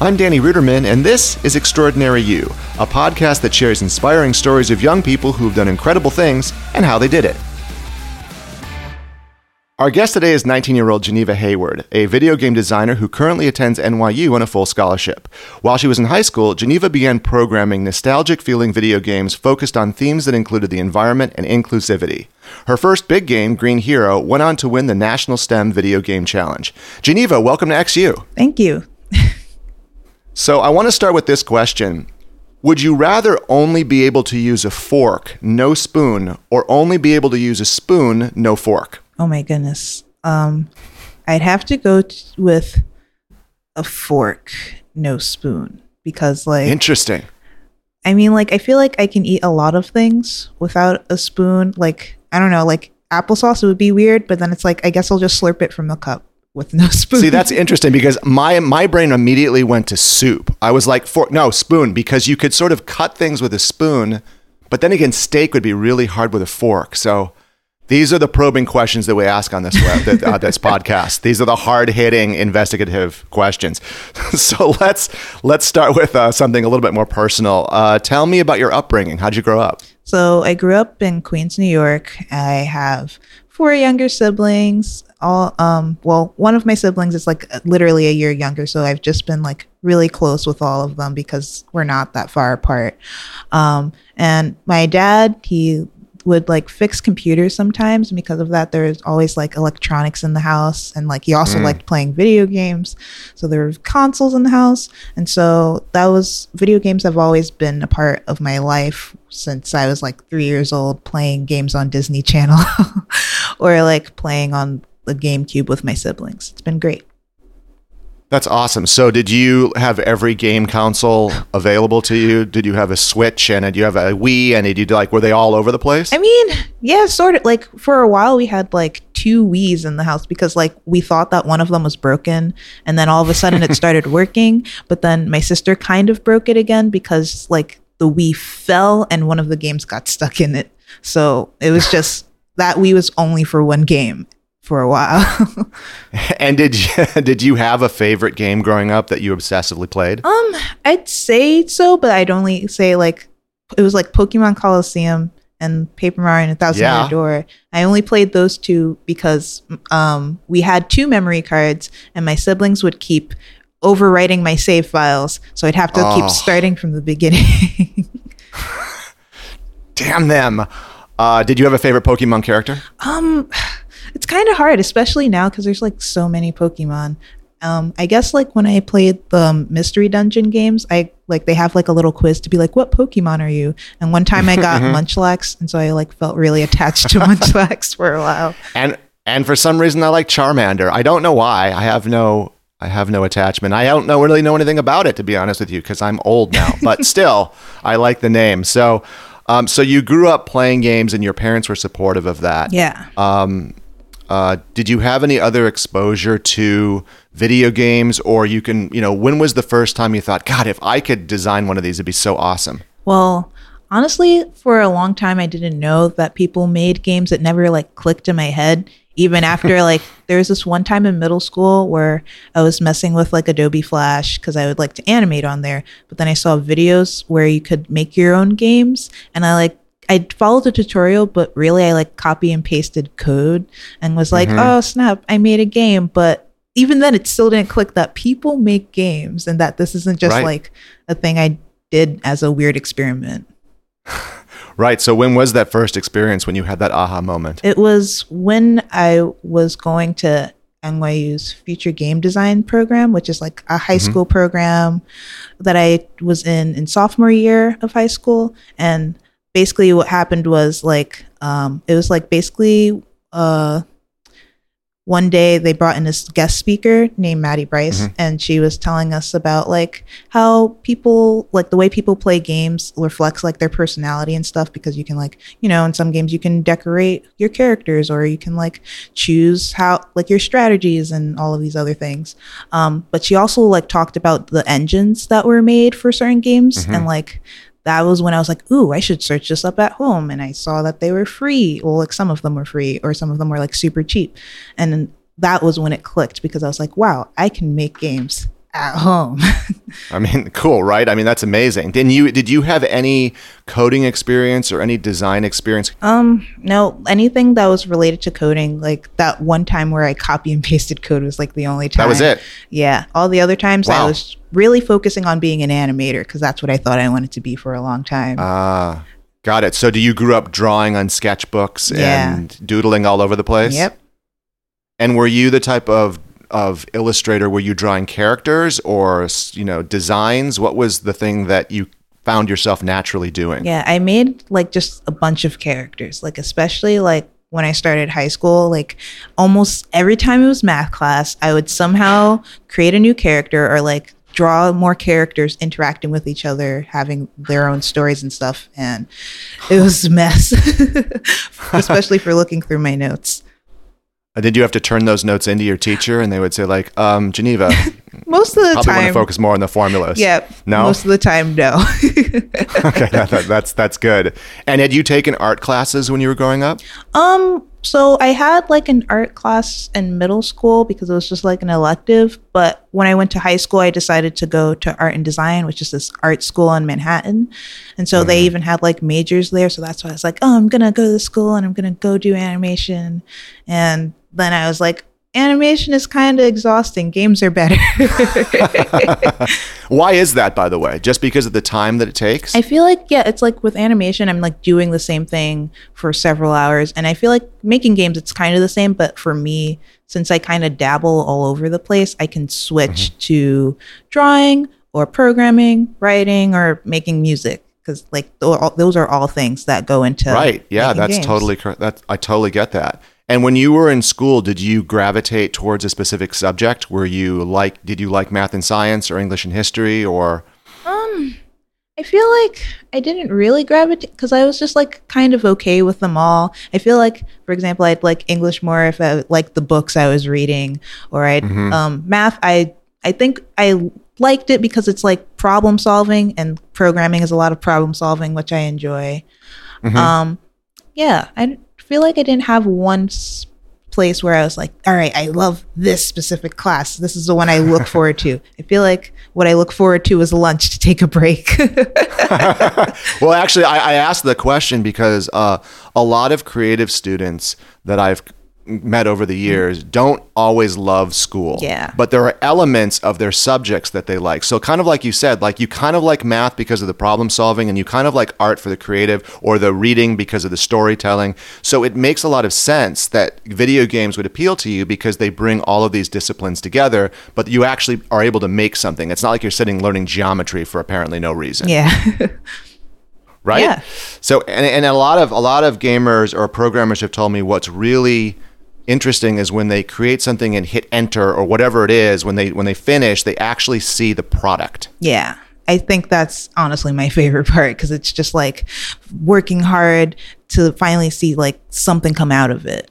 I'm Danny Ruderman, and this is Extraordinary You, a podcast that shares inspiring stories of young people who've done incredible things and how they did it. Our guest today is 19 year old Geneva Hayward, a video game designer who currently attends NYU on a full scholarship. While she was in high school, Geneva began programming nostalgic feeling video games focused on themes that included the environment and inclusivity. Her first big game, Green Hero, went on to win the National STEM Video Game Challenge. Geneva, welcome to XU. Thank you. so, I want to start with this question Would you rather only be able to use a fork, no spoon, or only be able to use a spoon, no fork? Oh my goodness. Um, I'd have to go t- with a fork, no spoon, because like interesting. I mean, like I feel like I can eat a lot of things without a spoon. Like I don't know, like applesauce would be weird, but then it's like I guess I'll just slurp it from the cup with no spoon. See, that's interesting because my my brain immediately went to soup. I was like, fork, no spoon, because you could sort of cut things with a spoon, but then again, steak would be really hard with a fork. So these are the probing questions that we ask on this web, uh, this podcast. These are the hard hitting investigative questions. so let's let's start with uh, something a little bit more personal. Uh, tell me about your upbringing. How'd you grow up? So I grew up in Queens, New York. I have four younger siblings. All um, well, one of my siblings is like literally a year younger, so I've just been like really close with all of them because we're not that far apart. Um, and my dad, he would like fix computers sometimes and because of that there's always like electronics in the house and like he also mm. liked playing video games so there were consoles in the house and so that was video games have always been a part of my life since i was like three years old playing games on disney channel or like playing on the gamecube with my siblings it's been great that's awesome. So, did you have every game console available to you? Did you have a Switch and did you have a Wii? And did you like were they all over the place? I mean, yeah, sort of. Like for a while, we had like two Wii's in the house because like we thought that one of them was broken, and then all of a sudden it started working. But then my sister kind of broke it again because like the Wii fell and one of the games got stuck in it. So it was just that Wii was only for one game for a while. and did you, did you have a favorite game growing up that you obsessively played? Um, I'd say so, but I'd only say like it was like Pokemon Colosseum and Paper Mario and a Thousand yeah. Year Door. I only played those two because um, we had two memory cards, and my siblings would keep overwriting my save files, so I'd have to oh. keep starting from the beginning. Damn them! Uh, did you have a favorite Pokemon character? Um it's kind of hard, especially now because there's like so many Pokemon. Um, I guess like when I played the um, mystery dungeon games, I like they have like a little quiz to be like, "What Pokemon are you?" And one time I got mm-hmm. Munchlax, and so I like felt really attached to Munchlax for a while. And and for some reason, I like Charmander. I don't know why. I have no I have no attachment. I don't know really know anything about it to be honest with you because I'm old now. But still, I like the name. So, um, so you grew up playing games and your parents were supportive of that. Yeah. Um, uh, did you have any other exposure to video games, or you can, you know, when was the first time you thought, God, if I could design one of these, it'd be so awesome? Well, honestly, for a long time, I didn't know that people made games. that never like clicked in my head. Even after like there was this one time in middle school where I was messing with like Adobe Flash because I would like to animate on there, but then I saw videos where you could make your own games, and I like I followed the tutorial, but really I like copy and pasted code and was like, mm-hmm. oh snap, I made a game. But even then, it still didn't click that people make games and that this isn't just right. like a thing I did as a weird experiment. right. So when was that first experience when you had that aha moment? It was when I was going to NYU's future game design program, which is like a high mm-hmm. school program that I was in in sophomore year of high school. And basically what happened was like um, it was like basically uh, one day they brought in this guest speaker named Maddie Bryce, mm-hmm. and she was telling us about like how people like the way people play games reflects like their personality and stuff because you can like you know in some games you can decorate your characters or you can like choose how like your strategies and all of these other things. Um, but she also like talked about the engines that were made for certain games mm-hmm. and like that was when I was like, ooh, I should search this up at home. And I saw that they were free. Well, like some of them were free or some of them were like super cheap. And that was when it clicked because I was like, wow, I can make games at home. I mean, cool, right? I mean, that's amazing. Did you did you have any coding experience or any design experience? um, no, anything that was related to coding, like that one time where I copy and pasted code was like the only time. That was it. Yeah. All the other times I was really focusing on being an animator because that's what I thought I wanted to be for a long time. Ah, got it. So, do you grew up drawing on sketchbooks Yeah. and doodling all over the place? yep. And were you the type of of illustrator? Were you drawing characters or you know designs? What was the thing that you found yourself naturally doing? Yeah, I made like just a bunch of characters, like especially like when I started high school, like almost every time it was math class, I would somehow create a new character or like draw more characters interacting with each other, having their own stories and stuff. And it was a mess, especially for looking through my notes. Uh, Did you have to turn those notes into your teacher, and they would say like, um, "Geneva, Most of the probably want to focus more on the formulas." yeah, No? most of the time, no. okay, that, that- that's that's good. And had you taken art classes when you were growing up? Um, so I had like an art class in middle school because it was just like an elective. But when I went to high school, I decided to go to art and design, which is this art school in Manhattan. And so they even had like majors there. So that's why I was like, oh, I'm going to go to the school and I'm going to go do animation. And then I was like, animation is kind of exhausting. Games are better. Why is that, by the way? Just because of the time that it takes? I feel like yeah, it's like with animation, I'm like doing the same thing for several hours, and I feel like making games, it's kind of the same. But for me, since I kind of dabble all over the place, I can switch mm-hmm. to drawing or programming, writing, or making music because like all- those are all things that go into right. Yeah, that's games. totally correct. That I totally get that. And when you were in school, did you gravitate towards a specific subject? Were you like, did you like math and science, or English and history, or Um, I feel like I didn't really gravitate because I was just like kind of okay with them all. I feel like, for example, I'd like English more if I liked the books I was reading, or I'd um, math. I I think I liked it because it's like problem solving, and programming is a lot of problem solving, which I enjoy. Um, yeah, I feel like I didn't have one place where I was like, all right, I love this specific class. This is the one I look forward to. I feel like what I look forward to is lunch to take a break. well, actually, I, I asked the question because uh, a lot of creative students that I've met over the years don't always love school. Yeah. But there are elements of their subjects that they like. So, kind of like you said, like you kind of like math because of the problem solving, and you kind of like art for the creative, or the reading because of the storytelling. So, it makes a lot of sense that video games would appeal to you because they bring all of these disciplines together, but you actually are able to make something. It's not like you're sitting learning geometry for apparently no reason yeah. right? Yeah. So and, and a lot of a lot of gamers or programmers have told me what's really interesting is when they create something and hit enter or whatever it is when they when they finish they actually see the product yeah. I think that's honestly my favorite part because it's just like working hard to finally see like something come out of it.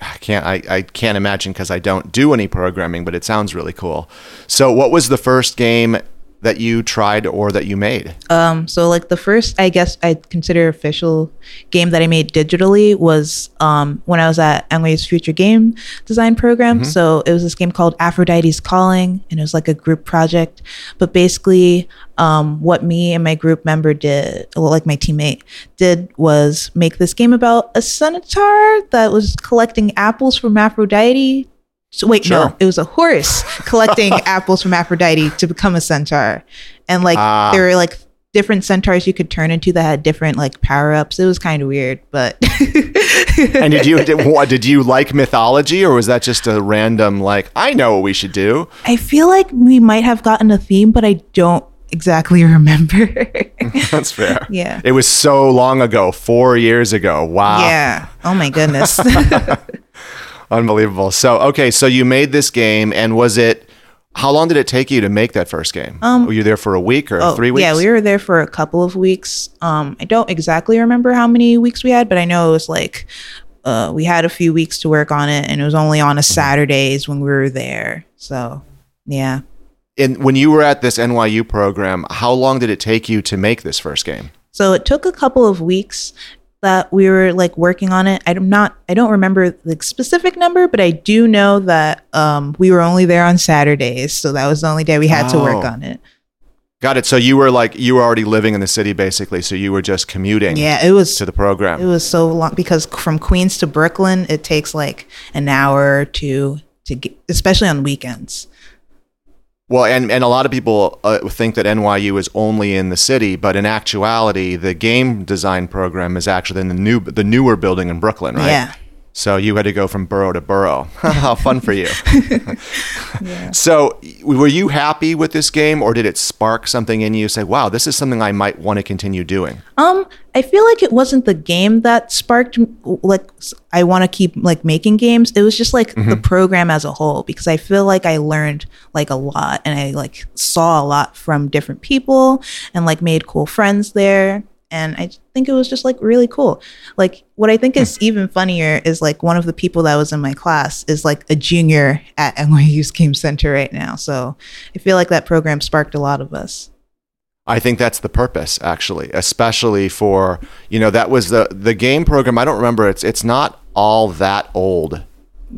i can't i, I can't imagine because i don't do any programming but it sounds really cool so what was the first game that you tried or that you made Um, so like the first, I guess I'd consider official game that I made digitally was um when I was at NYU's Future Game Design program. So it was this game called Aphrodite's Calling, and it was like a group project. But basically, um, what me and my group member did, well, like my teammate did, was make this game about a centaur that was collecting apples from Aphrodite. So wait, Sure. no, it was a horse collecting apples from Aphrodite to become a centaur, and like Ah. there were like different centaurs you could turn into that had different like power ups. It was kind of weird, but and did you did, what, did you like mythology or was that just a random like i know what we should do I feel like we might have gotten a theme, but I don't exactly remember. that's fair yeah. it was so long ago four years ago wow Yeah. Oh my goodness. Unbelievable. So, okay, so you made this game, and was it? How long did it take you to make that first game? Um, were you there for a week or Oh, three weeks? Yeah, we were there for a couple of weeks. Um, I don't exactly remember how many weeks we had, but I know it was like uh, we had a few weeks to work on it, and it was only on a Mm-hmm. Saturdays when we were there. So, yeah. And when you were at this NYU program, how long did it take you to make this first game? So it took a couple of weeks. That we were like working on it. I'm not I don't remember the specific number, but I do know that um we were only there on Saturdays, so that was the only day we had to work Oh. on it. Got it. So you were like you were already living in the city basically, so you were just commuting Yeah, it was to the program. it was so long because from Queens to Brooklyn, it takes like an hour or two to get, especially on weekends. Well, and, and a lot of people uh, think that NYU is only in the city, but in actuality, the game design program is actually in the new the newer building in Brooklyn, right? Yeah. So you had to go from borough to borough. How fun for you! Yeah. So, were you happy with this game, or did it spark something in you? Say, "Wow, this is something I might want to continue doing." Um, I feel like it wasn't the game that sparked like I want to keep like making games. It was just like the program as a whole because I feel like I learned like a lot and I like saw a lot from different people and like made cool friends there. And I think it was just like really cool. Like what I think is even funnier is like one of the people that was in my class is like a junior at NYU's Game Center right now. So I feel like that program sparked a lot of us. I think that's the purpose, actually, especially for you know that was the the game program. I don't remember. It's it's not all that old.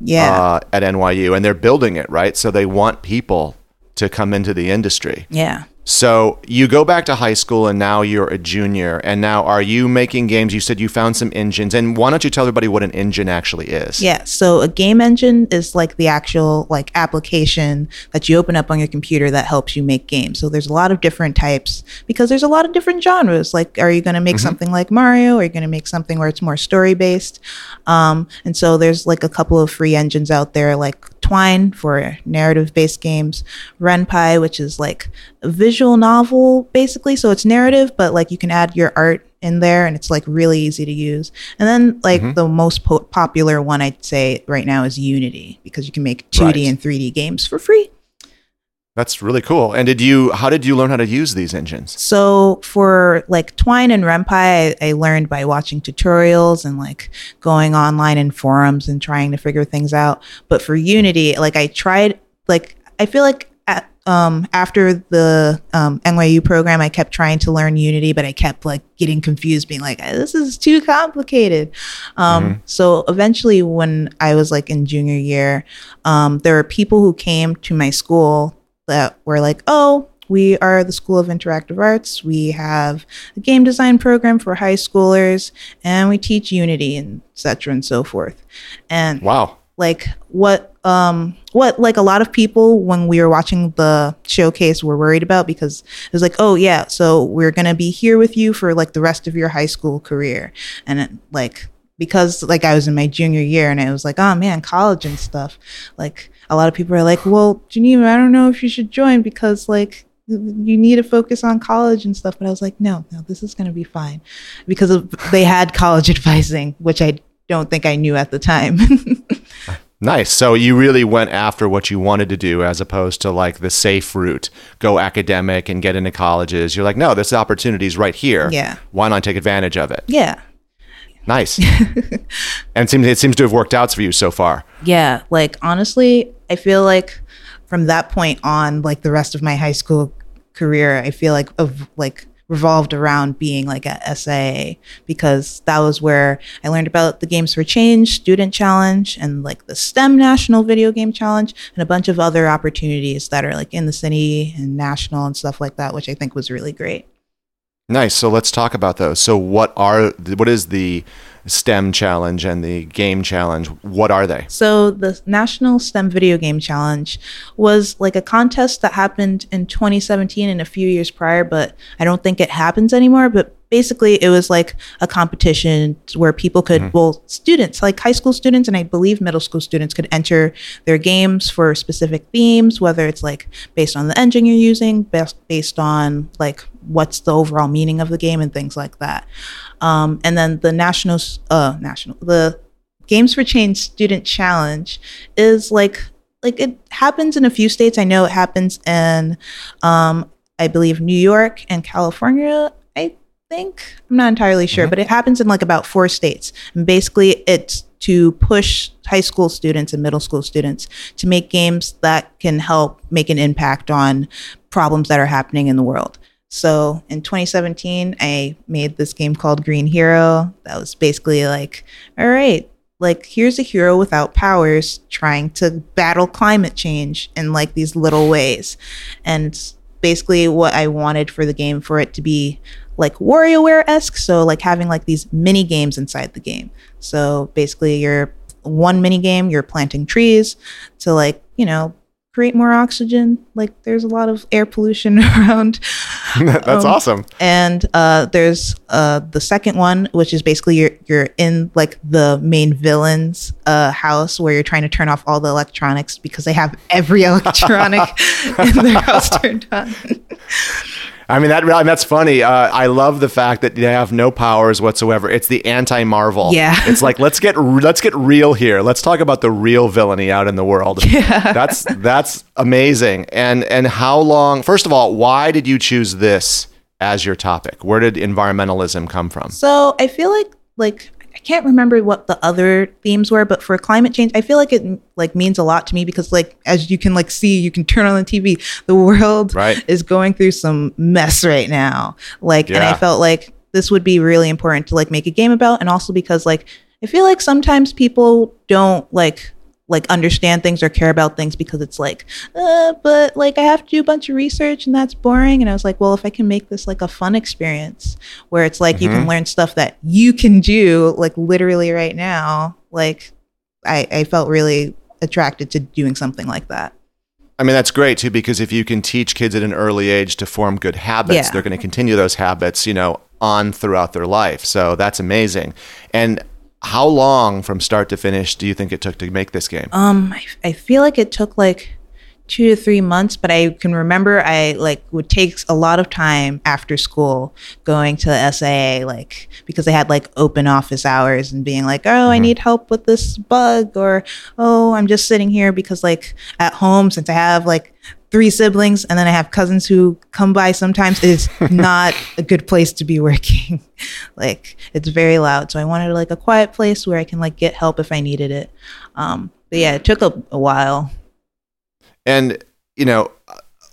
Yeah. uh, at NYU, and they're building it right. So they want people to come into the industry. yeah. So you go back to high school, and now you're a junior. And now, are you making games? You said you found some engines, and why don't you tell everybody what an engine actually is? Yeah, so a game engine is like the actual like application that you open up on your computer that helps you make games. So there's a lot of different types because there's a lot of different genres. Like, are you going to make something like Mario? Are you going to make something where it's more story based? Um, and so there's like a couple of free engines out there, like Twine for narrative based games, RenPy, which is like visual novel basically. So it's narrative, but like you can add your art in there and it's like really easy to use. And then like mm-hmm. the most po- popular one I'd say right now is Unity because you can make 2D Right. and 3D games for free. That's really cool. And did you? How did you learn how to use these engines? So for like Twine and RenPy, I, I learned by watching tutorials and like going online in forums and trying to figure things out. But for Unity, like I tried, like I feel like at, um, after the um, NYU program, I kept trying to learn Unity, but I kept like getting confused, being like, "this is too complicated." Um, So eventually, when I was like in junior year, um, there were people who came to my school that were like, "Oh, we are the School of Interactive Arts. We have a game design program for high schoolers, and we teach Unity and et cetera and so forth." And Wow. Like what um what like a lot of people when we were watching the showcase were worried about because it was like oh yeah so we're gonna be here with you for like the rest of your high school career. And it, like because like i was in my junior year and i was like oh man college and stuff like a lot of people are like well geneva i don't know if you should join because like you need to focus on college and stuff. But i was like no no this is to be fine because of, they had college advising which i don't think i knew at the time Nice. So you really went after what you wanted to do as opposed to like the safe route, go academic and get into colleges. You're like, no, this opportunity is right here. Yeah. Why not take advantage of it? yeah Nice. and it seems, it seems to have worked out for you so far. Yeah, like honestly, I feel like from that point on, like the rest of my high school career, I feel like of like revolved around being like a SIA because that was where I learned about the Games for Change Student Challenge and like the STEM National Video Game Challenge and a bunch of other opportunities that are like in the city and national and stuff like that, which I think was really great. Nice. So let's talk about those. So what are what is the STEM challenge and the game challenge? What are they? So the National STEM Video Game Challenge was like a contest that happened in 2017 and a few years prior, but I don't think it happens anymore. But basically, it was like a competition where people could, well, students, like high school students and I believe middle school students, could enter their games for specific themes, whether it's like based on the engine you're using, based based on like what's the overall meaning of the game and things like that. Um, and then the national, uh, national, the Games for Change Student Challenge is like like it happens in a few states. I know it happens in um I believe New York and California, think. I'm not entirely sure, mm-hmm. but it happens in like about four states. And basically it's to push high school students and middle school students to make games that can help make an impact on problems that are happening in the world. So in 2017, I made this game called Green Hero. That was basically like, all right, like here's a hero without powers trying to battle climate change in like these little ways. And basically what I wanted for the game for it to be like WarioWare esque. So like having like these mini games inside the game. So basically you're one mini game, you're planting trees to like, you know, create more oxygen. Like there's a lot of air pollution around. That's um, awesome. And uh, there's uh, the second one, which is basically you're you're in like the main villain's uh, house where you're trying to turn off all the electronics because they have every electronic in their house turned on. I mean that that's funny. Uh, I love the fact that they have no powers whatsoever. It's the anti-Marvel. Yeah. It's like let's get let's get real here. Let's talk about the real villainy out in the world. Yeah. That's that's amazing. And and how long? First of all, why did you choose this as your topic? Where did environmentalism come from? So I feel like like I can't remember what the other themes were, but for climate change, I feel like it like means a lot to me because like as you can like see, you can turn on the TV, the world right. is going through some mess right now. Like, yeah. and I felt like this would be really important to like make a game about, and also because like I feel like sometimes people don't like like understand things or care about things because it's like, uh, but like I have to do a bunch of research and that's boring. And I was like, well, if I can make this like a fun experience where it's like mm-hmm. you can mm-hmm. learn stuff that you can do like literally right now, like I, I felt really attracted to doing something like that. I mean, that's great too, because if you can teach kids at an early age to form good habits, yeah. they're going to continue those habits, you know, on throughout their life. So that's amazing. And how long from start to finish do you think it took to make this game? Um, I, I feel like it took like two to three months, but I can remember I like would take a lot of time after school going to the SAA, like because they had like open office hours and being like, oh, mm-hmm. I need help with this bug, or oh, I'm just sitting here because like at home, since I have like three siblings and then I have cousins who come by sometimes is not a good place to be working. like it's very loud. So I wanted like a quiet place where I can like get help if I needed it. Um, but yeah, it took a, a while. And you know,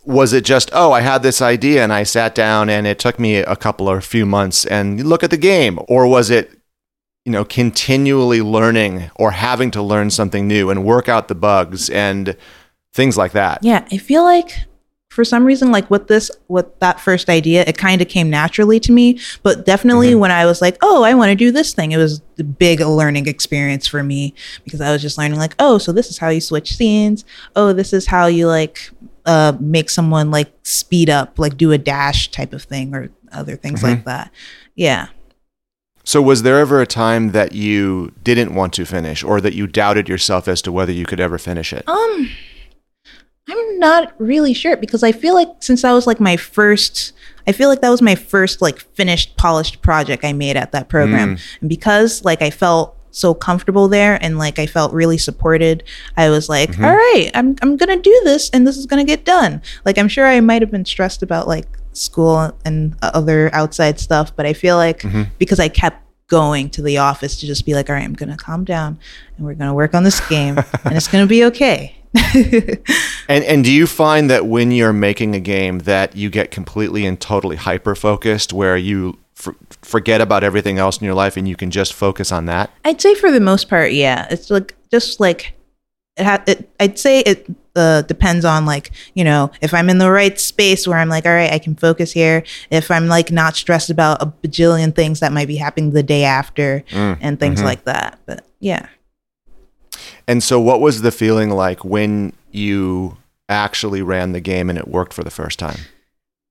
was it just oh I had this idea and I sat down and it took me a couple or few months and look at the game, or was it you know continually learning or having to learn something new and work out the bugs and things like that. Yeah, I feel like for some reason like with this with that first idea it kind of came naturally to me. But definitely mm-hmm. when i was like oh i want to do this thing it was a big learning experience for me because i was just learning like oh so this is how you switch scenes. Oh this is how you like uh make someone like speed up like do a dash type of thing or other things mm-hmm. like that. Yeah. So was there ever a time that you didn't want to finish or that you doubted yourself as to whether you could ever finish it? Um I'm not really sure because I feel like since that was like my first, I feel like that was my first like finished, polished project I made at that program. Mm. And because like I felt so comfortable there and like I felt really supported, I was like, mm-hmm. All right, I'm, I'm going to do this and this is going to get done. Like, I'm sure I might have been stressed about like school and other outside stuff, but I feel like mm-hmm. because I kept going to the office to just be like, all right, I'm going to calm down and we're going to work on this game and it's going to be okay. and and do you find that when you're making a game that you get completely and totally hyper focused where you f- forget about everything else in your life and you can just focus on that? I'd say for the most part, yeah. It's like just like it, ha- it I'd say it uh, depends on like you know if i'm in the right space where i'm like all right i can focus here if i'm like not stressed about a bajillion things that might be happening the day after mm, and things mm-hmm. like that but yeah and so, what was the feeling like when you actually ran the game and it worked for the first time?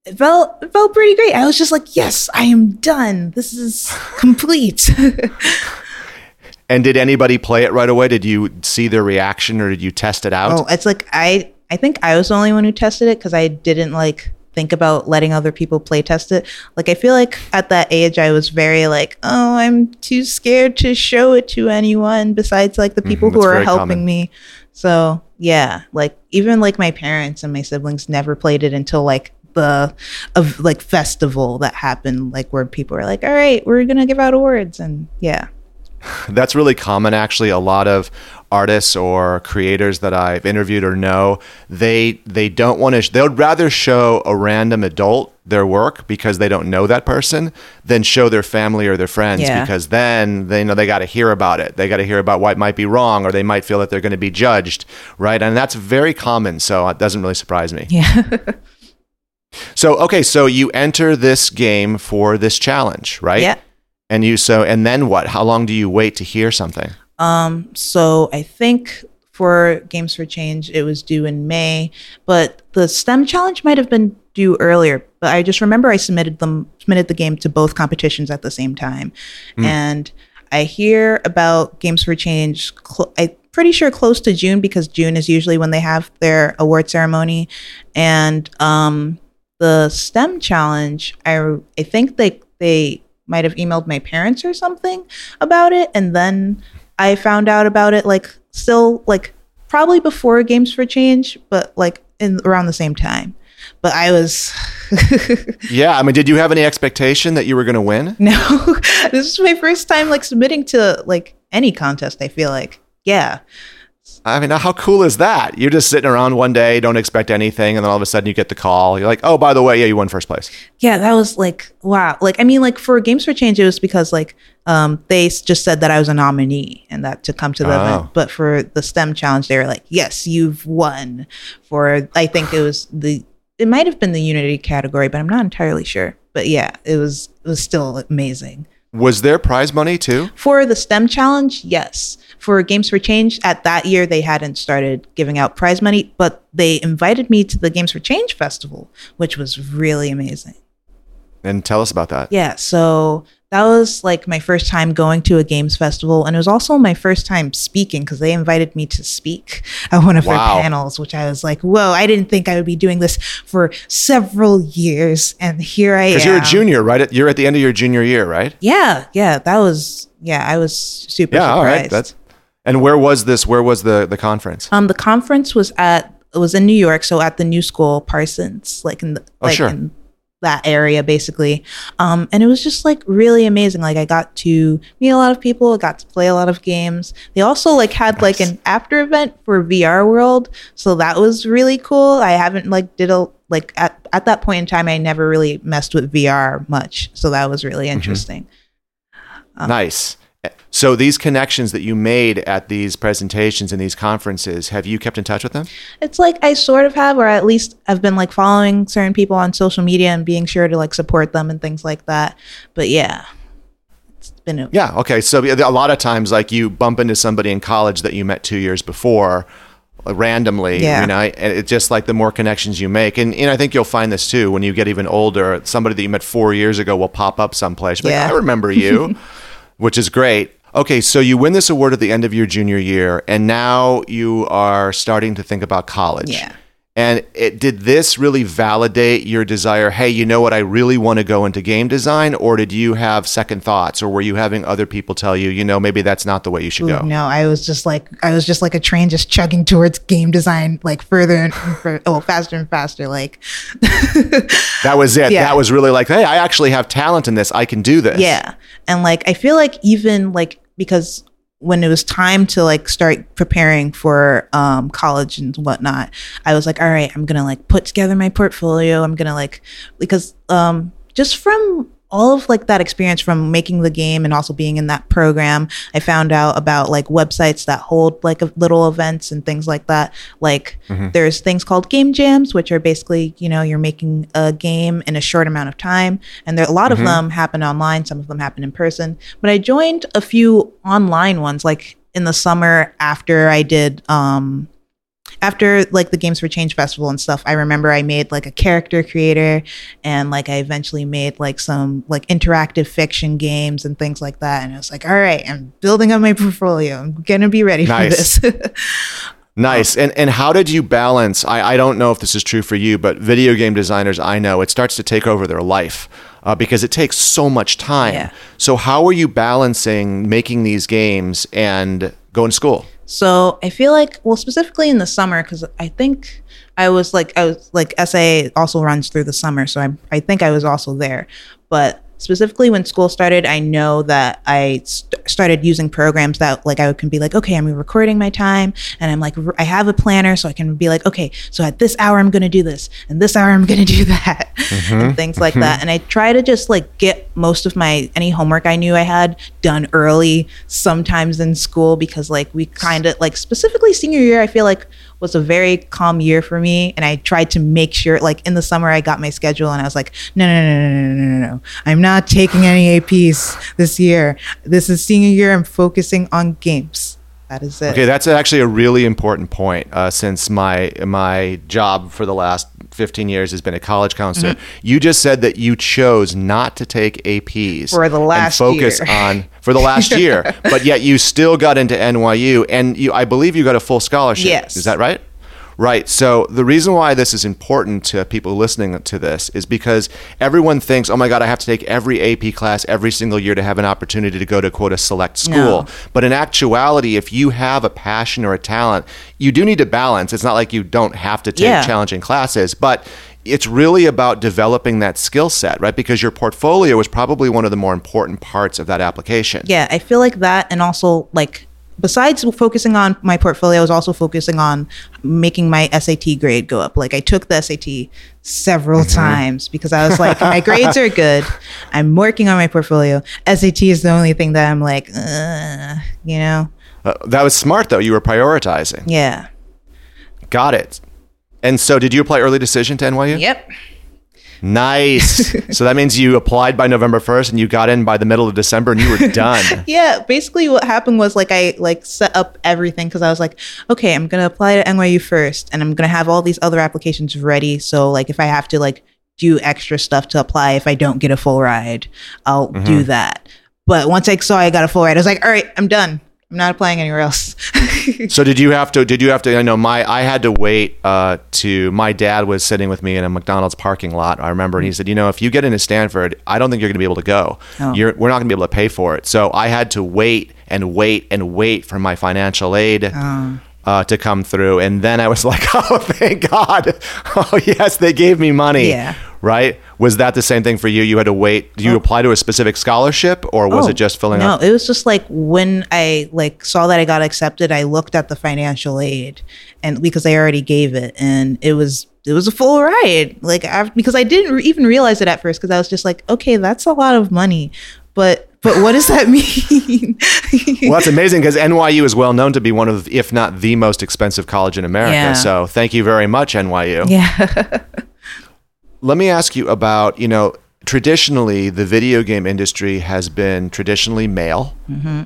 It felt it felt pretty great. I was just like, "Yes, I am done. This is complete." and did anybody play it right away? Did you see their reaction, or did you test it out? Oh, it's like I I think I was the only one who tested it because I didn't like think about letting other people play test it. Like I feel like at that age I was very like, oh, I'm too scared to show it to anyone besides like the mm-hmm, people mm-hmm, who are helping common. me. So yeah, like even like my parents and my siblings never played it until like the of like festival that happened, like where people were like, all right, we're gonna give out awards and yeah. That's really common actually. A lot of artists or creators that I've interviewed or know, they they don't want to. Sh- they would rather show a random adult their work because they don't know that person than show their family or their friends Yeah. because then they know they got to hear about it. They got to hear about what might be wrong or they might feel that they're going to be judged, right? And that's very common, so it doesn't really surprise me. Yeah. So, okay, so you enter this game for this challenge, right? Yeah. And you so and then what? How long do you wait to hear something? Um, so I think for Games for Change, it was due in May, but the STEM challenge might have been due earlier. But I just remember I submitted them submitted the game to both competitions at the same time, and I hear about Games for Change. Cl- I'm pretty sure close to June because June is usually when they have their award ceremony, and um, the STEM challenge. I I think they they might have emailed my parents or something about it, and then I found out about it like still like probably before Games for Change, but like in around the same time. But I was Yeah, I mean, did you have any expectation that you were going to win? no. this is my first time like submitting to like any contest. I feel like yeah, I mean, how cool is that? You're just sitting around one day, don't expect anything, and then all of a sudden you get the call. You're like, "Oh, by the way, yeah, you won first place." yeah. That was like wow. Like I mean, like for Games for Change, it was because like um they just said that I was a nominee and that to come to the Oh. event. But for the STEM challenge, they were like, yes, you've won. For I think it was the it might have been the Unity category, but I'm not entirely sure. But yeah, it was it was still amazing. Was there prize money too? For the STEM challenge, yes. For Games for Change, at that year they hadn't started giving out prize money, but they invited me to the Games for Change festival, which was really amazing. And tell us about that. Yeah, so that was like my first time going to a games festival, and it was also my first time speaking because they invited me to speak at one of Wow. their panels, which I was like, "Whoa! I didn't think I would be doing this for several years, and here I am." Because you're a junior, right? You're at the end of your junior year, right? Yeah, yeah, that was yeah. I was super Yeah, all surprised. right. That's and where was this? Where was the the conference? Um, the conference was at it was in New York, so at the New School Parsons, like in the, Oh, like sure. in that area basically. Um, and it was just like really amazing. Like I got to meet a lot of people, got to play a lot of games. They also like had like an after event for VR World, so that was really cool. I haven't like did a like at at that point in time, I never really messed with VR much, so that was Mm-hmm. really interesting. nice. So these connections that you made at these presentations and these conferences, have you kept in touch with them? It's like I sort of have, or at least I've been like following certain people on social media and being sure to like support them and things like that. But yeah, it's been a, Yeah. Okay. So a lot of times, like you bump into somebody in college that you met two years before, uh, randomly. Yeah. You know, and it's just like the more connections you make, and, and I think you'll find this too when you get even older. Somebody that you met four years ago will pop up someplace. Like, Yeah. I remember you, which is great. Okay, so you win this award at the end of your junior year, and now you are starting to think about college. Yeah. And it, did this really validate your desire? Hey, you know what? I really want to go into game design, or did you have second thoughts, or were you having other people tell you, you know, maybe that's not the way you should go? no, I was just like I was just like a train just chugging towards game design like further and fur- oh faster and faster like That was it. Yeah. That was really like, hey, I actually have talent in this. I can do this. Yeah. And like I feel like even like because when it was time to like start preparing for um college and whatnot, I was like, all right, I'm gonna like put together my portfolio. I'm gonna like because um just from all of like that experience from making the game and also being in that program i found out about like websites that hold like little events and things like that. Like there's things called game jams which are basically you know you're making a game in a short amount of time. And there a lot of them happen online some of them happen in person. But i joined a few online ones like in the summer after i did um after like the games for change festival and stuff i remember i made like a character creator and like i eventually made like some like interactive fiction games and things like that and i was like all right i'm building up my portfolio i'm gonna be ready Nice. for this Nice. And and how did you balance? I, I don't know if this is true for you, but video game designers, I know it starts to take over their life uh, because it takes so much time. Yeah. So how are you balancing making these games and going to school? So I feel like, well, specifically in the summer, because I think I was like, I was like, SA also runs through the summer, so I I think I was also there, but specifically when school started, I know that I st- started using programs that like I can be like, okay, I'm recording my time and I'm like, r- I have a planner so I can be like, okay, so at this hour I'm going to do this and this hour I'm going to do that mm-hmm. and things like mm-hmm. that. And I try to just like get most of my any homework I knew I had done early sometimes in school because like we kind of like specifically senior year, I feel like was a very calm year for me. And I tried to make sure, like in the summer, I got my schedule and I was like, no, no, no, no, no, no, no. I'm not taking any APs this year. This is senior year. I'm focusing on games that is it Okay, that's actually a really important point. Uh, since my my job for the last 15 years has been a college counselor, Mm-hmm. you just said that you chose not to take APs For the last and focus year. on for the last year, but yet you still got into NYU, and you I believe you got a full scholarship. Yes. is that right? Right. So the reason why this is important to people listening to this is because everyone thinks, "Oh my God, I have to take every AP class every single year to have an opportunity to go to quote a select school." No. But in actuality, if you have a passion or a talent, you do need to balance. It's not like you don't have to take Yeah. challenging classes, but it's really about developing that skill set, right? Because your portfolio is probably one of the more important parts of that application. yeah I feel like that and also like besides focusing on my portfolio I was also focusing on making my SAT grade go up like I took the SAT several Mm-hmm. times because I was like my grades are good I'm working on my portfolio SAT is the only thing that I'm like uh, you know Uh, that was smart, though. You were prioritizing. yeah Got it. And so, did you apply early decision to NYU? yep Nice. so that means you applied by November 1st and you got in by the middle of December and you were done. yeah basically what happened was like i like set up everything because i was like okay i'm gonna apply to nyu first and i'm gonna have all these other applications ready so like if i have to like do extra stuff to apply if i don't get a full ride i'll do mm-hmm. that but once i saw i got a full ride i was like all right i'm done i'm not applying anywhere else so did you have to did you have to I know my I had to wait uh to my dad was sitting with me in a McDonald's parking lot. I remember and he said, "You know, if you get into Stanford, I don't think you're going to be able to go. Oh. You're we're not going to be able to pay for it." So I had to wait and wait and wait for my financial aid. Uh, to come through, and then I was like, "Oh, thank God! Oh, yes, they gave me money." Yeah. Right? Was that the same thing for you? You had to wait. Did you oh. apply to a specific scholarship, or was Oh, it just filling no, out? No, it was just like when I like saw that I got accepted, I looked at the financial aid and because I already gave it and it was it was a full ride. Like I, because I didn't even realize it at first because I was just like, okay, that's a lot of money. But but what does that mean? Well, that's amazing because NYU is well known to be one of, if not the most expensive college in America. Yeah. So thank you very much, NYU. yeah. Let me ask you about, you know, traditionally the video game industry has been traditionally male.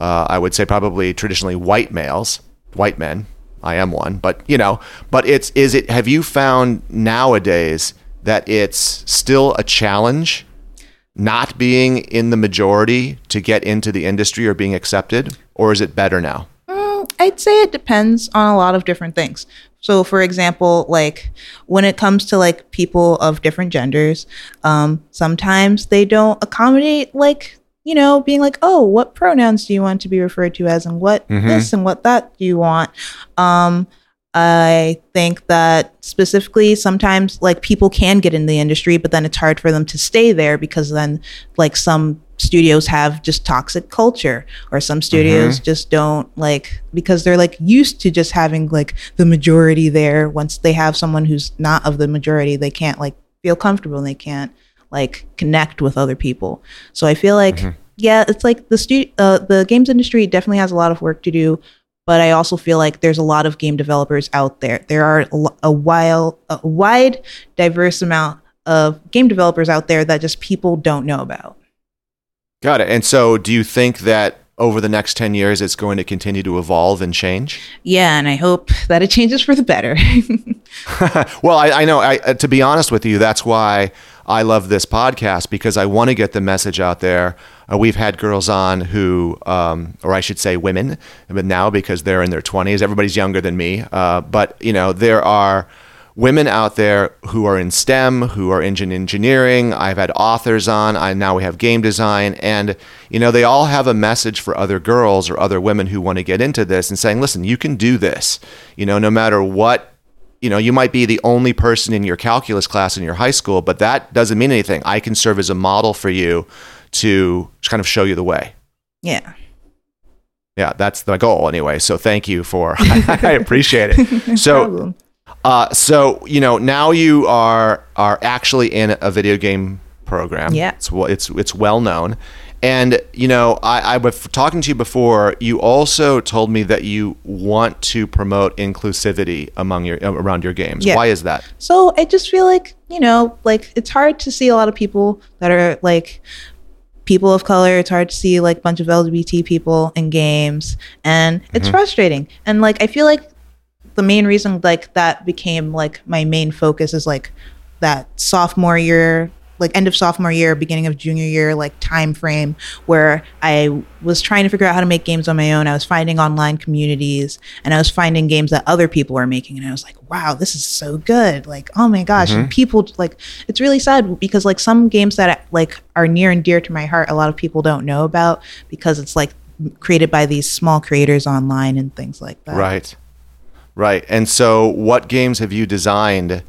Uh, I would say probably traditionally white males, white men. I am one, but you know, but it's is it? Have you found nowadays that it's still a challenge? Not being in the majority to get into the industry or being accepted, or is it better now? I'd say it depends on a lot of different things. So, for example, like when it comes to like people of different genders, um, sometimes they don't accommodate like you know being like, oh, what pronouns do you want to be referred to as, and what this and what that do you want. Um, I think that specifically sometimes like people can get in the industry, but then it's hard for them to stay there because then like some studios have just toxic culture or some studios just don't like because they're like used to just having like the majority there once they have someone who's not of the majority they can't like feel comfortable and they can't like connect with other people so i feel like yeah it's like the stu- uh, the games industry definitely has a lot of work to do but I also feel like there's a lot of game developers out there. There are a, a while a wide, diverse amount of game developers out there that just people don't know about. Got it. And so, do you think that over the next 10 years it's going to continue to evolve and change? Yeah, and I hope that it changes for the better. well, I, I know, I, to be honest with you, that's why I love this podcast because I want to get the message out there. Uh, we've had girls on who, um, or I should say women, but now because they're in their 20s, everybody's younger than me. Uh, but, you know, there are women out there who are in STEM, who are in engineering. I've had authors on. I now we have game design, and you know they all have a message for other girls or other women who want to get into this and saying, "Listen, you can do this. You know, no matter what." You know, you might be the only person in your calculus class in your high school, but that doesn't mean anything. I can serve as a model for you to kind of show you the way. Yeah. Yeah, that's the goal anyway. So thank you for I appreciate it. So. Uh so you know, now you are are actually in a video game program. Yeah. It's well it's it's well known. And you know, I, I was talking to you before. You also told me that you want to promote inclusivity among your around your games. Yeah. Why is that? So I just feel like, you know, like it's hard to see a lot of people that are like people of color. It's hard to see like a bunch of LGBT people in games and it's frustrating. And like I feel like the main reason like that became like my main focus is like that sophomore year like end of sophomore year beginning of junior year like time frame where i was trying to figure out how to make games on my own. I was finding online communities and i was finding games that other people were making. And i was like wow this is so good. Like oh my gosh. And people like it's really sad because like some games that like are near and dear to my heart a lot of people don't know about because it's like created by these small creators online and things like that. Right. Right. And so what games have you designed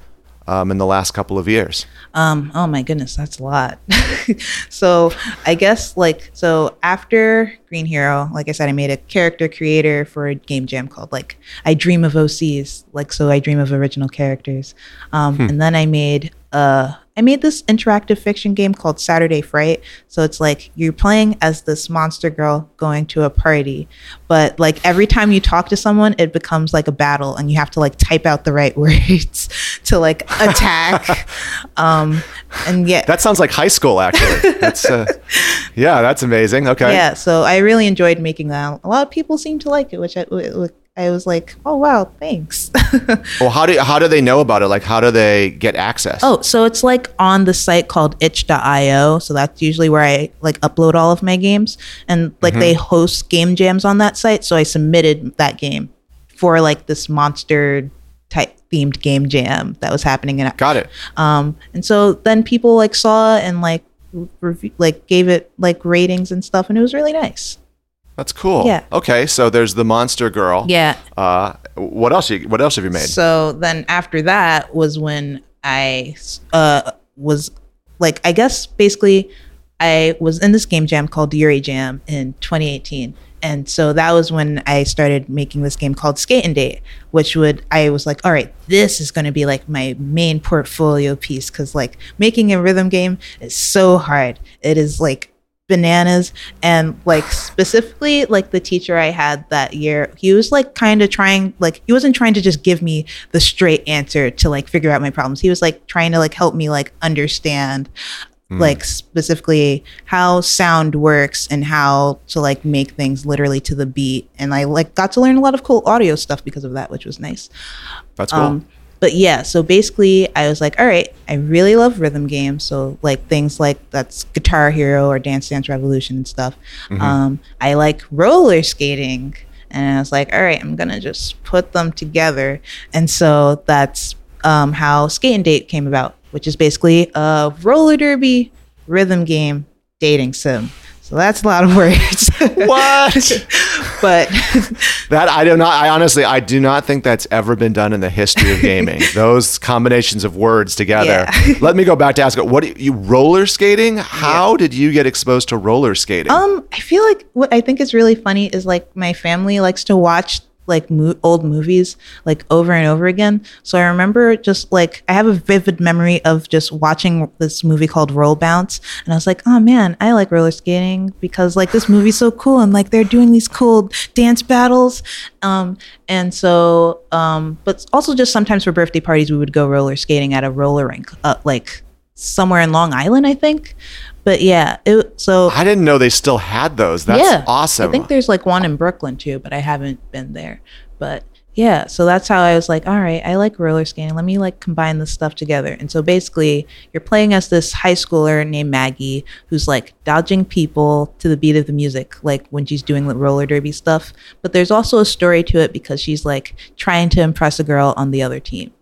um, in the last couple of years? Um, oh my goodness, that's a lot. so I guess like so after Green Hero, like I said, I made a character creator for a game jam called like I Dream of OCs, like so I dream of original characters. Um, and then I made uh I made this interactive fiction game called Saturday Fright. So it's like you're playing as this monster girl going to a party, but like every time you talk to someone, it becomes like a battle and you have to like type out the right words to like attack. um, and yeah, That sounds like high school, actually. That's uh, yeah, that's amazing. Okay. yeah. So I really enjoyed making that. A lot of people seem to like it, which I, I was like, oh wow, thanks. Well, how do how do they know about it? Like, how do they get access? Oh, so it's like on the site called itch.io. So that's usually where I like upload all of my games. And like they host game jams on that site. So I submitted that game for like this monster type themed game jam that was happening in got it. um and so then people like saw and like review, like gave it like ratings and stuff and it was really nice. That's cool. Yeah. Okay, so there's the monster girl. Yeah. Uh, what else? You, what else have you made? So then after that was when I uh, was like, I guess basically I was in this game jam called Yuri Jam in 2018. And so that was when I started making this game called Skate and Date, which would, I was like, all right, this is going to be like my main portfolio piece. Cause like making a rhythm game is so hard. It is like bananas. And like specifically like the teacher i had that year he was like kind of trying like he wasn't trying to just give me the straight answer to like figure out my problems. He was like trying to like help me like understand like specifically how sound works and how to like make things literally to the beat. And i like got to learn a lot of cool audio stuff because of that which was nice. That's cool. um, but yeah, so basically, I was like, all right, I really love rhythm games. So like things like that's Guitar Hero or Dance Dance Revolution and stuff. Um, I like roller skating, and I was like, all right, I'm gonna just put them together. And so that's um, how Skate and Date came about, which is basically a roller derby rhythm game dating sim. So that's a lot of words. what? but that I do not. I honestly, I do not think that's ever been done in the history of gaming. Those combinations of words together. Yeah. Let me go back to ask. What do you, you roller skating? How did you get exposed to roller skating? Um, I feel like what I think is really funny is like my family likes to watch like mo- old movies like over and over again. So I remember just like I have a vivid memory of just watching this movie called Roll Bounce, and I was like, oh man, I like roller skating because like this movie's so cool and like they're doing these cool dance battles. Um, and so um, but also just sometimes for birthday parties we would go roller skating at a roller rink, uh, like somewhere in Long Island, I think. But yeah, it so I didn't know they still had those. That's awesome. I think there's like one in Brooklyn too, but I haven't been there. But yeah, so that's how I was like, all right, I like roller skating. Let me like combine this stuff together. And so basically, you're playing as this high schooler named Maggie who's like dodging people to the beat of the music, like when she's doing the roller derby stuff. But there's also a story to it because she's like trying to impress a girl on the other team.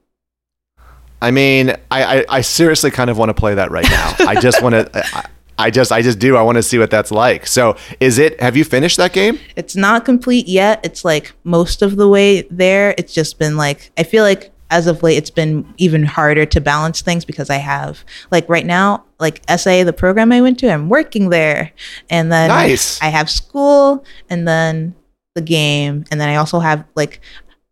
I mean, I, I, I seriously kind of want to play that right now. I just want to. I, I just I just do. I want to see what that's like. So, is it? Have you finished that game? It's not complete yet. It's like most of the way there. It's just been like I feel like as of late, it's been even harder to balance things because I have like right now, like SA, the program I went to, I'm working there, and then Nice. I have school, and then the game, and then I also have like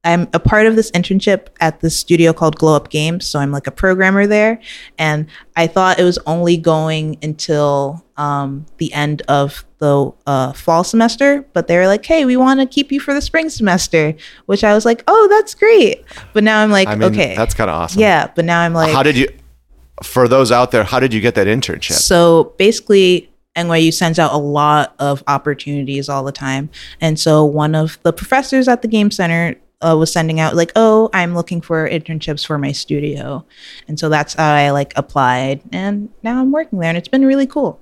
I'm a part of this internship at this studio called Glow Up Games. So I'm like a programmer there. And I thought it was only going until um, the end of the uh, fall semester. But they were like, hey, we want to keep you for the spring semester, which I was like, oh, that's great. But now I'm like, I mean, okay. that's kind of awesome. yeah. But now I'm like, how did you? For those out there, how did you get that internship? So basically, NYU sends out a lot of opportunities all the time. And so one of the professors at the Game Center uh, was sending out like, "Oh, I'm looking for internships for my studio," and so that's how I like applied, and now I'm working there, and it's been really cool.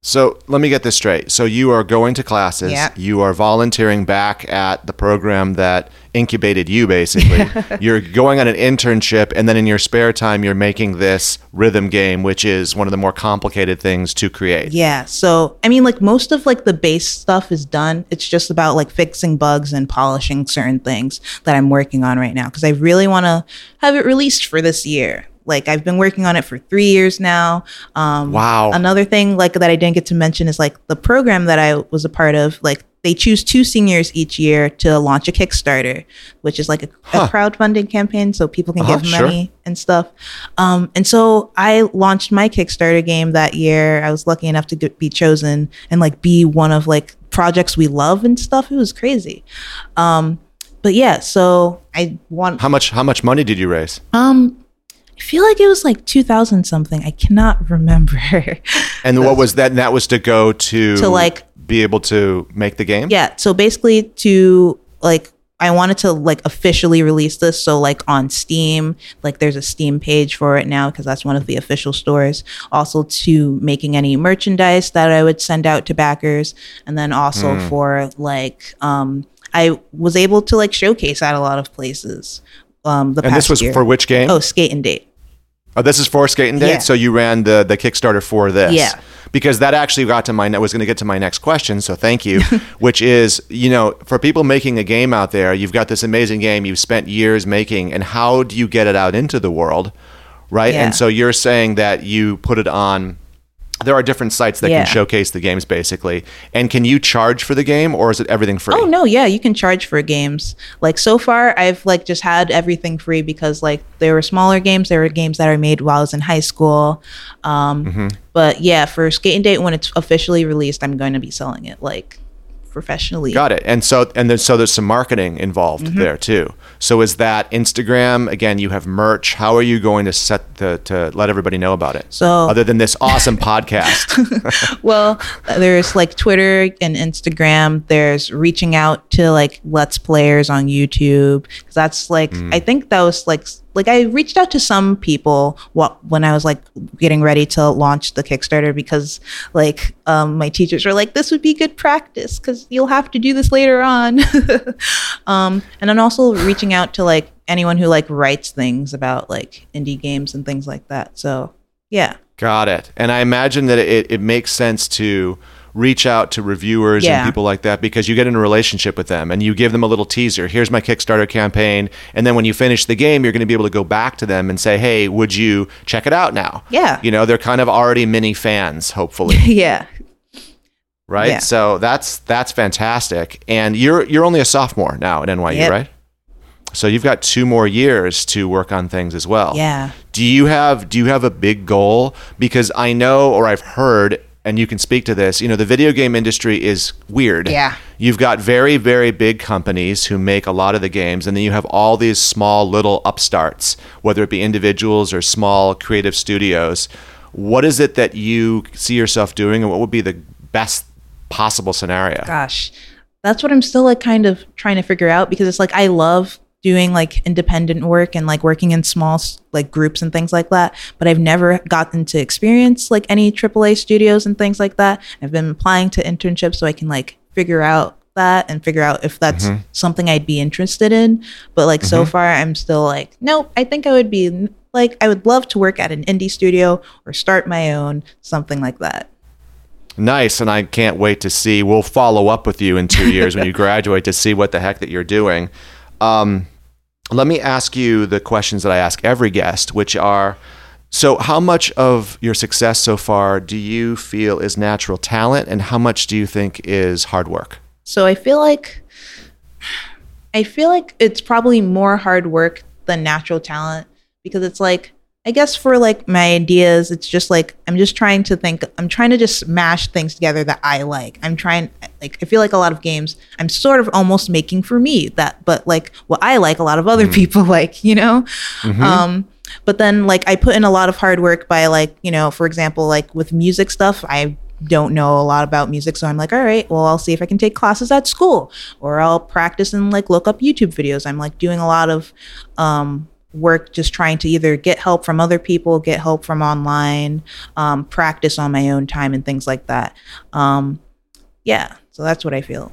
So let me get this straight. So you are going to classes. Yeah. You are volunteering back at the program that incubated you, basically. you're going on an internship, and then in your spare time, you're making this rhythm game, which is one of the more complicated things to create. Yeah. So I mean, like most of like the base stuff is done. It's just about like fixing bugs and polishing certain things that I'm working on right now because I really want to have it released for this year. Like I've been working on it for three years now. Um, Wow. Another thing like that I didn't get to mention is like the program that I was a part of. Like they choose two seniors each year to launch a Kickstarter, which is like a, Huh. a crowdfunding campaign, so people can Uh-huh, give sure. money and stuff. Um, and so I launched my Kickstarter game that year. I was lucky enough to get, be chosen and like be one of like projects we love and stuff. It was crazy. Um, but yeah, so I want. How much? How much money did you raise? Um, I feel like it was like two thousand something. I cannot remember. And what was that? And that was to go to To, like- be able to make the game. yeah. So basically, to like. I wanted to like officially release this. So like on Steam, like there's a Steam page for it now because that's one of the official stores. Also to making any merchandise that I would send out to backers. And then also Hmm. for like um I was able to like showcase at a lot of places. Um the And past this was year. for which game? Oh, skate and date. Oh, this is for Skate and Date. Yeah. So you ran the the Kickstarter for this. Yeah. Because that actually got to my was going to get to my next question. So thank you. which is you know for people making a game out there, you've got this amazing game you've spent years making, and how do you get it out into the world, right? Yeah. And so you're saying that you put it on. There are different sites that Yeah. can showcase the games basically. And can you charge for the game or is it everything free? Oh no, yeah, you can charge for games. Like so far, I've like just had everything free because like there were smaller games. There were games that are made while I was in high school. Um, Mm-hmm. But yeah, for Skate and Date, when it's officially released, I'm going to be selling it like professionally. Got it. And so and then so there's some marketing involved Mm-hmm. there too. So is that Instagram again? You have merch. How are you going to set the to let everybody know about it? So- other than this awesome podcast, well, there's like Twitter and Instagram. There's reaching out to like Let's Players on YouTube because that's like Hmm. I think that was like like I reached out to some people what when I was like getting ready to launch the Kickstarter because like um, my teachers were like this would be good practice because you'll have to do this later on. um, and then also reaching out to like anyone who like writes things about like indie games and things like that. So yeah. got it. And I imagine that it, it makes sense to reach out to reviewers Yeah. and people like that because you get in a relationship with them and you give them a little teaser. Here's my Kickstarter campaign, and then when you finish the game, you're going to be able to go back to them and say, "Hey, would you check it out now?" Yeah. You know, they're kind of already mini fans, hopefully. yeah. right? Yeah. So that's that's fantastic. And you're you're only a sophomore now at NYU, Yep. right? So you've got two more years to work on things as well. Yeah. Do you have do you have a big goal? Because I know or I've heard and you can speak to this, you know, the video game industry is weird. Yeah. You've got very, very big companies who make a lot of the games, and then you have all these small little upstarts, whether it be individuals or small creative studios. What is it that you see yourself doing, and what would be the best possible scenario? gosh that's what i'm still like kind of trying to figure out because it's like i love doing like independent work and like working in small like groups and things like that but i've never gotten to experience like any aaa studios and things like that i've been applying to internships so i can like figure out that and figure out if that's mm-hmm. something i'd be interested in but like so mm-hmm. far i'm still like nope i think i would be like i would love to work at an indie studio or start my own something like that Nice, and I can't wait to see. We'll follow up with you in two years when you graduate to see what the heck that you're doing. Um, let me ask you the questions that I ask every guest, which are so, how much of your success so far do you feel is natural talent, and how much do you think is hard work? So, I feel like I feel like it's probably more hard work than natural talent because it's like I guess for like my ideas, it's just like I'm just trying to think. I'm trying to just smash things together that I like. I'm trying like I feel like a lot of games I'm sort of almost making for me that, but like what I like, a lot of other mm. people like, you know. Mm-hmm. Um, but then like I put in a lot of hard work by like you know, for example, like with music stuff, I don't know a lot about music so i'm like all right well i'll see if i can take classes at school or i'll practice and like look up youtube videos i'm like doing a lot of um work just trying to either get help from other people, get help from online, um, practice on my own time, and things like that. Um, yeah, so that's what I feel.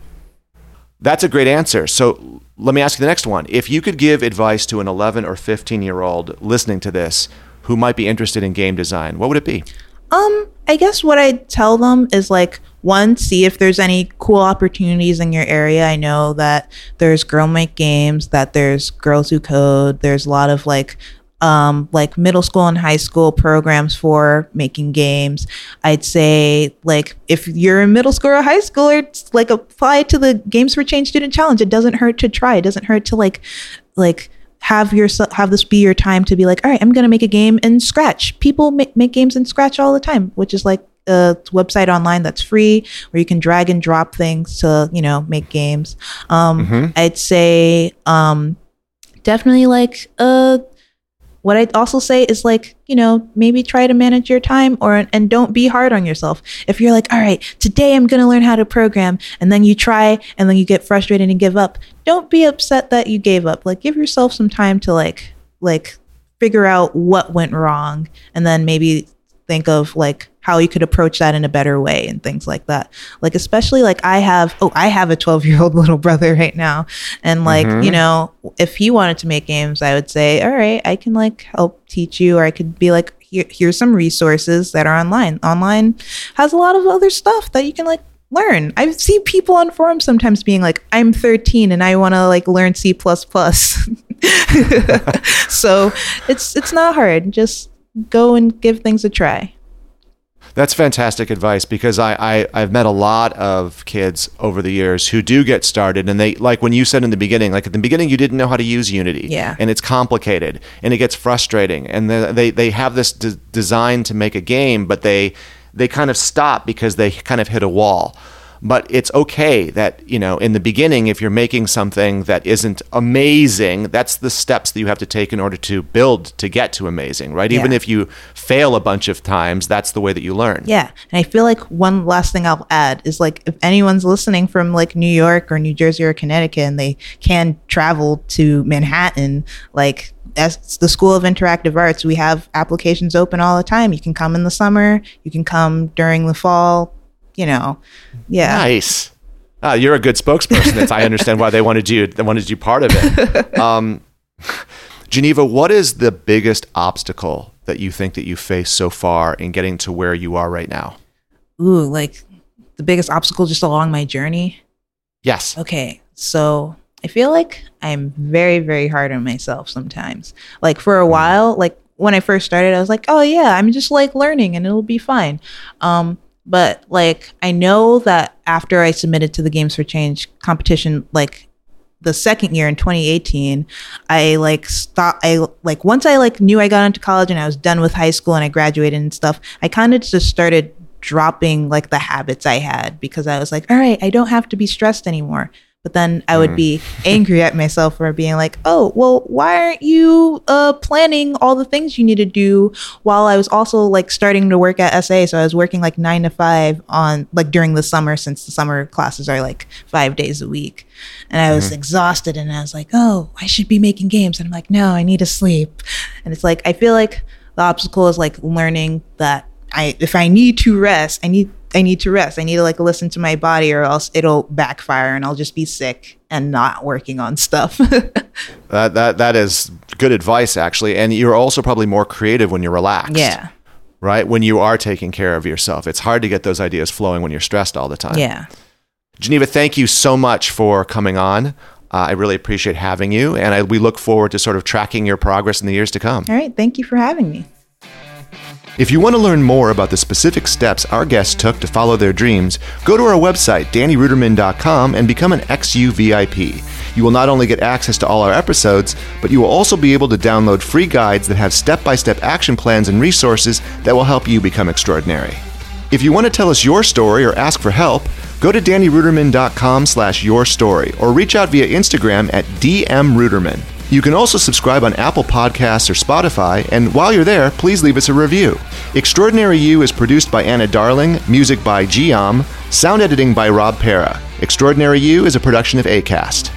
That's a great answer. So let me ask you the next one. If you could give advice to an 11 or 15 year old listening to this who might be interested in game design, what would it be? Um, I guess what I'd tell them is like one, see if there's any cool opportunities in your area. I know that there's girl make games, that there's girls who code, there's a lot of like um, like middle school and high school programs for making games. I'd say like if you're in middle school or high school, it's like apply to the Games for Change Student Challenge. It doesn't hurt to try. It doesn't hurt to like like have your have this be your time to be like, all right, I'm gonna make a game in Scratch. People make, make games in Scratch all the time, which is like a website online that's free where you can drag and drop things to you know make games. Um, mm-hmm. I'd say um, definitely like uh what I'd also say is like, you know, maybe try to manage your time or and don't be hard on yourself. If you're like, all right, today I'm going to learn how to program and then you try and then you get frustrated and give up, don't be upset that you gave up. Like give yourself some time to like like figure out what went wrong and then maybe think of like how you could approach that in a better way and things like that. Like especially like I have oh I have a 12-year-old little brother right now and like, mm-hmm. you know, if he wanted to make games, I would say, "All right, I can like help teach you or I could be like Here, here's some resources that are online. Online has a lot of other stuff that you can like learn. I see people on forums sometimes being like, I'm 13 and I want to like learn C++. so it's it's not hard. Just go and give things a try. That's fantastic advice because I, I I've met a lot of kids over the years who do get started and they like when you said in the beginning like at the beginning you didn't know how to use Unity. Yeah. And it's complicated and it gets frustrating and they they have this de- design to make a game but they they kind of stop because they kind of hit a wall but it's okay that you know in the beginning if you're making something that isn't amazing that's the steps that you have to take in order to build to get to amazing right yeah. even if you fail a bunch of times that's the way that you learn yeah and i feel like one last thing i'll add is like if anyone's listening from like new york or new jersey or connecticut and they can travel to manhattan like as the School of Interactive Arts, we have applications open all the time. You can come in the summer, you can come during the fall, you know, yeah. Nice. Uh, you're a good spokesperson. I understand why they wanted you. They wanted you part of it. Um, Geneva, what is the biggest obstacle that you think that you face so far in getting to where you are right now? Ooh, like the biggest obstacle just along my journey. Yes. Okay, so I feel like I'm very, very hard on myself sometimes. Like for a mm-hmm. while, like when I first started, I was like, oh yeah, I'm just like learning and it'll be fine. Um, but like I know that after I submitted to the Games for Change competition, like the second year in 2018, I like stopped. I like once I like knew I got into college and I was done with high school and I graduated and stuff. I kind of just started dropping like the habits I had because I was like, all right, I don't have to be stressed anymore. But then I would mm. be angry at myself for being like, oh, well, why aren't you uh, planning all the things you need to do while I was also like starting to work at SA? So I was working like nine to five on like during the summer since the summer classes are like five days a week. And I was mm-hmm. exhausted and I was like, oh, I should be making games. And I'm like, no, I need to sleep. And it's like, I feel like the obstacle is like learning that I, if I need to rest, I need I need to rest. I need to like listen to my body or else it'll backfire and I'll just be sick and not working on stuff. that that that is good advice actually. And you're also probably more creative when you're relaxed. Yeah. Right? When you are taking care of yourself. It's hard to get those ideas flowing when you're stressed all the time. Yeah. Geneva, thank you so much for coming on. Uh, I really appreciate having you, and I, we look forward to sort of tracking your progress in the years to come. All right. Thank you for having me. If you want to learn more about the specific steps our guests took to follow their dreams, go to our website, dannyruderman.com, and become an XU VIP. You will not only get access to all our episodes, but you will also be able to download free guides that have step by step action plans and resources that will help you become extraordinary. If you want to tell us your story or ask for help, go to dannyruderman.com slash your story or reach out via Instagram at dmruderman. You can also subscribe on Apple Podcasts or Spotify, and while you're there, please leave us a review. Extraordinary You is produced by Anna Darling, music by Giam, sound editing by Rob Para. Extraordinary You is a production of ACAST.